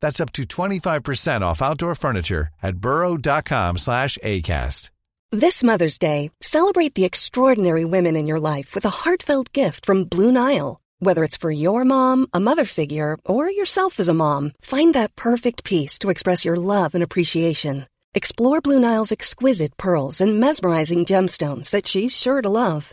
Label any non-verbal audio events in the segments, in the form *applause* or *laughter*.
That's up to 25% off outdoor furniture at burrow.com slash ACAST. This Mother's Day, celebrate the extraordinary women in your life with a heartfelt gift from Blue Nile. Whether it's for your mom, a mother figure, or yourself as a mom, find that perfect piece to express your love and appreciation. Explore Blue Nile's exquisite pearls and mesmerizing gemstones that she's sure to love.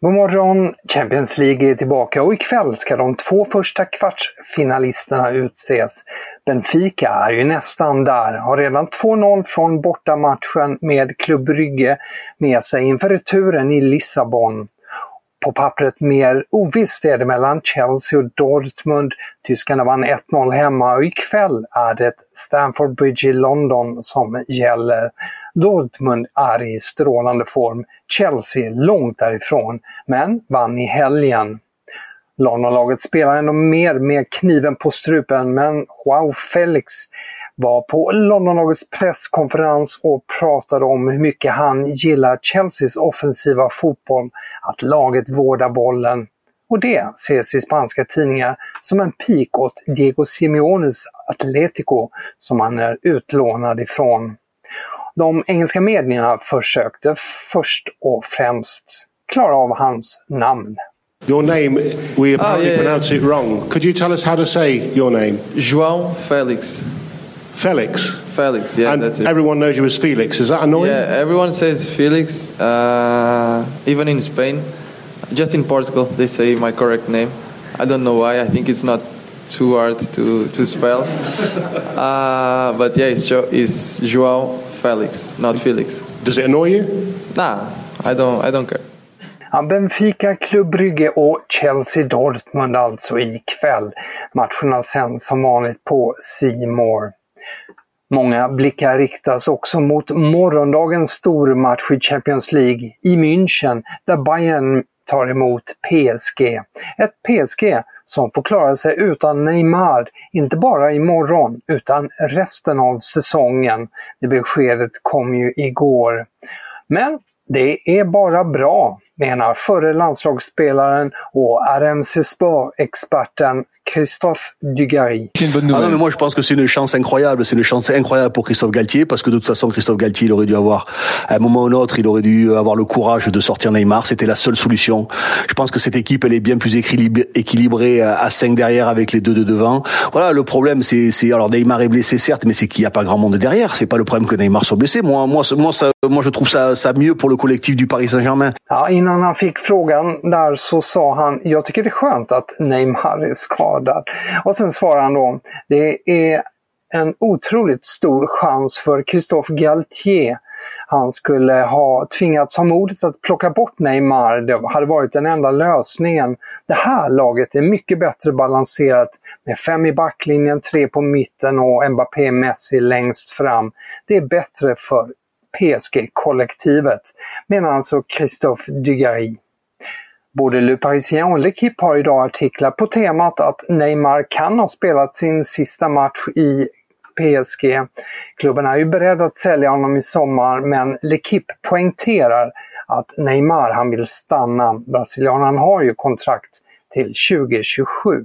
God morgon! Champions League är tillbaka och ikväll ska de två första kvartsfinalisterna utses. Benfica är ju nästan där, har redan 2-0 från bortamatchen med Club Brygge med sig inför returen i Lissabon. På pappret mer ovisst är det mellan Chelsea och Dortmund. Tyskarna vann 1-0 hemma och ikväll är det Stamford Bridge i London som gäller. Dortmund är i strålande form, Chelsea långt därifrån, men vann i helgen. Londonlaget spelar ändå mer med kniven på strupen men Joao Felix var på Londonlagets presskonferens och pratade om hur mycket han gillar Chelseas offensiva fotboll, att laget vårdar bollen. Och det ses i spanska tidningar som en pik åt Diego Simeones Atletico som han är utlånad ifrån. De engelska medierna försökte först och främst klara av hans namn. Your name, we apparently oh, yeah, pronounce yeah. it wrong. Could you tell us how to say your name? João Felix. Felix. Felix, yeah, and that's it. everyone knows you as Felix. Is that annoying? Yeah, everyone says Felix. Uh, even in Spain, just in Portugal, they say my correct name. I don't know why. I think it's not too hard to to spell. *laughs* Uh, but yeah, it's, jo- it's João Felix, not Felix. Does it annoy you? Nah, I don't. I don't care. Ja, Benfica, Club Brygge och Chelsea Dortmund alltså ikväll. Matcherna sänds som vanligt på Simor. Många blickar riktas också mot morgondagens stormatch i Champions League i München där Bayern tar emot PSG. Ett PSG som får klara sig utan Neymar, inte bara imorgon utan resten av säsongen. Det beskedet kom ju igår. Men det är bara bra, menar förre landslagsspelaren och RMC Spa-experten Christophe Dugarry. C'est une bonne nouvelle. Ah non, mais moi je pense que c'est une chance incroyable. C'est une chance incroyable pour Christophe Galtier parce que de toute façon Christophe Galtier il aurait dû avoir à un moment ou un autre il aurait dû avoir le courage de sortir Neymar. C'était la seule solution. Je pense que cette équipe elle est bien plus équilibrée à 5 derrière avec les deux de devant. Voilà le problème c'est c'est alors Neymar est blessé certes mais c'est qu'il n'y a pas grand monde derrière. C'est pas le problème que Neymar soit blessé. Moi moi moi ça, moi je trouve ça ça mieux pour le collectif du Paris Saint-Germain. Ja, innan han fick frågan där så sa han jag tycker det är skönt att Neymar är skadad skadad. Och sen svarar han då, det är en otroligt stor chans för Christophe Galtier. Han skulle ha tvingats ha modet att plocka bort Neymar. Det hade varit den enda lösningen. Det här laget är mycket bättre balanserat med fem i backlinjen, tre på mitten och Mbappé Messi längst fram. Det är bättre för PSG-kollektivet, menar alltså Christophe Dugarry. Både Le Parisien och L'Equipe har idag artiklar på temat att Neymar kan ha spelat sin sista match i PSG. Klubben är ju beredd att sälja honom i sommar men L'Equipe poängterar att Neymar han vill stanna. Brasilianen har ju kontrakt till 2027.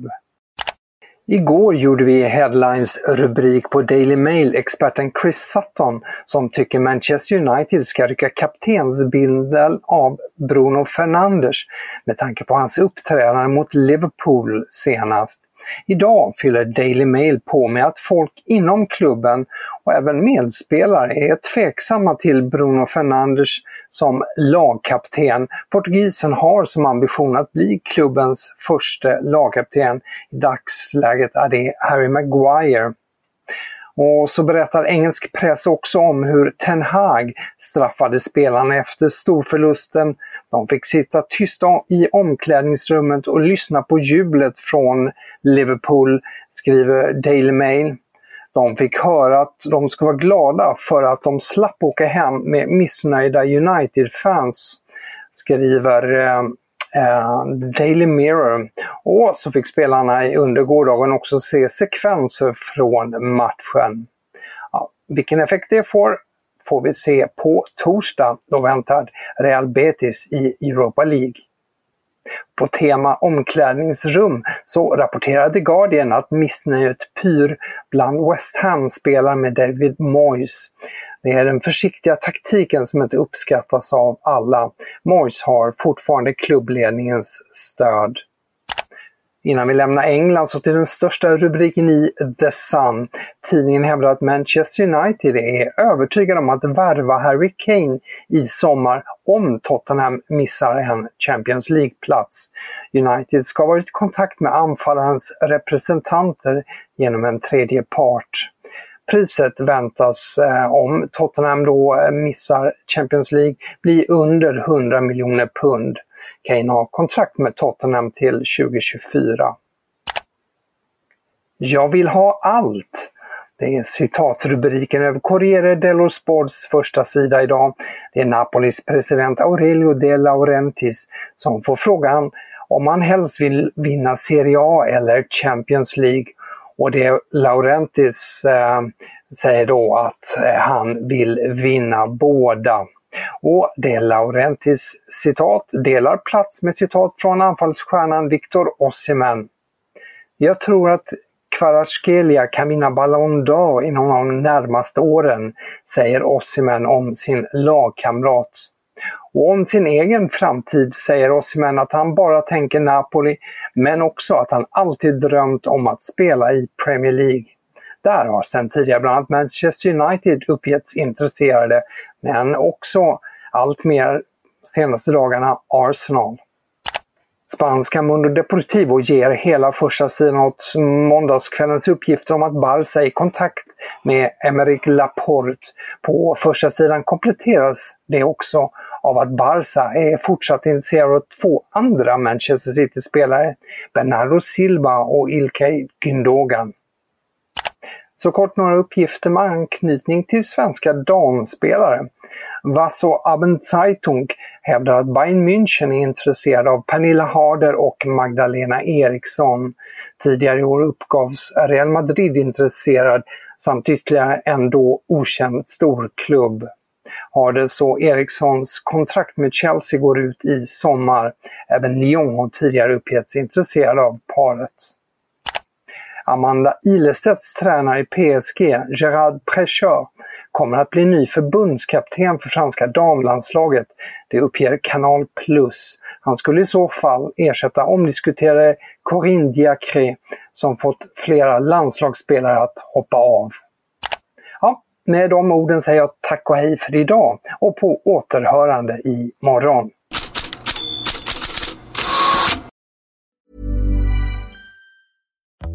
Igår gjorde vi headlines-rubrik på Daily Mail-experten Chris Sutton som tycker Manchester United ska rycka kaptensbindeln av Bruno Fernandes med tanke på hans uppträdande mot Liverpool senast. Idag fyller Daily Mail på med att folk inom klubben och även medspelare är tveksamma till Bruno Fernandes som lagkapten. Portugisen har som ambition att bli klubbens första lagkapten. I dagsläget är det Harry Maguire. Och så berättar engelsk press också om hur Ten Hag straffade spelarna efter storförlusten. De fick sitta tysta i omklädningsrummet och lyssna på jublet från Liverpool, skriver Daily Mail. De fick höra att de ska vara glada för att de slapp åka hem med missnöjda United-fans, skriver eh, Eh, Daily Mirror. Och så fick spelarna under gårdagen också se sekvenser från matchen. Ja, vilken effekt det får får vi se på torsdag. Då väntar Real Betis i Europa League. På tema omklädningsrum så rapporterade Guardian att missnöjet pyr bland West Ham-spelare med David Moyes. Det är den försiktiga taktiken som inte uppskattas av alla. Moyes har fortfarande klubbledningens stöd. Innan vi lämnar England så till den största rubriken i The Sun. Tidningen hävdar att Manchester United är övertygade om att värva Harry Kane i sommar om Tottenham missar en Champions League-plats. United ska ha varit i kontakt med anfallarens representanter genom en tredje part. Priset väntas, eh, om Tottenham då eh, missar Champions League, bli under 100 miljoner pund. Kane har kontrakt med Tottenham till 2024. Jag vill ha allt! Det är citatrubriken över Corriere dello Sports första sida idag. Det är Napolis president Aurelio De Laurentiis som får frågan om han helst vill vinna Serie A eller Champions League. Och det Laurentis eh, säger då att eh, han vill vinna båda. Och det Laurentis citat delar plats med citat från anfallsstjärnan Victor Osimhen. Jag tror att Kvaratskhelia kan vinna Ballon d'Or inom de närmaste åren, säger Osimhen om sin lagkamrat. Och om sin egen framtid säger Osimhen att han bara tänker Napoli, men också att han alltid drömt om att spela i Premier League. Där har sedan tidigare bland annat Manchester United uppgetts intresserade, men också allt mer senaste dagarna Arsenal. Spanska Mundo Deportivo ger hela första sidan åt måndagskvällens uppgifter om att Barca är i kontakt med Emerick Laporte. På första sidan kompletteras det också av att Barca är fortsatt intresserad av två andra Manchester City-spelare, Bernardo Silva och Ilkay Gündogan. Så kort några uppgifter med anknytning till svenska damspelare. Vasso Abendzeitung hävdar att Bayern München är intresserad av Pernilla Harder och Magdalena Eriksson. Tidigare i år uppgavs Real Madrid intresserad samt ytterligare en då okänd storklubb. Harders och Erikssons kontrakt med Chelsea går ut i sommar. Även Lyon har tidigare uppgetts intresserad av paret. Amanda Ilestedts tränare i PSG, Gerard Precheur, kommer att bli ny förbundskapten för franska damlandslaget. Det uppger Kanal Plus. Han skulle i så fall ersätta omdiskuterade Corinne Diacre som fått flera landslagsspelare att hoppa av. Ja, med de orden säger jag tack och hej för idag och på återhörande i morgon.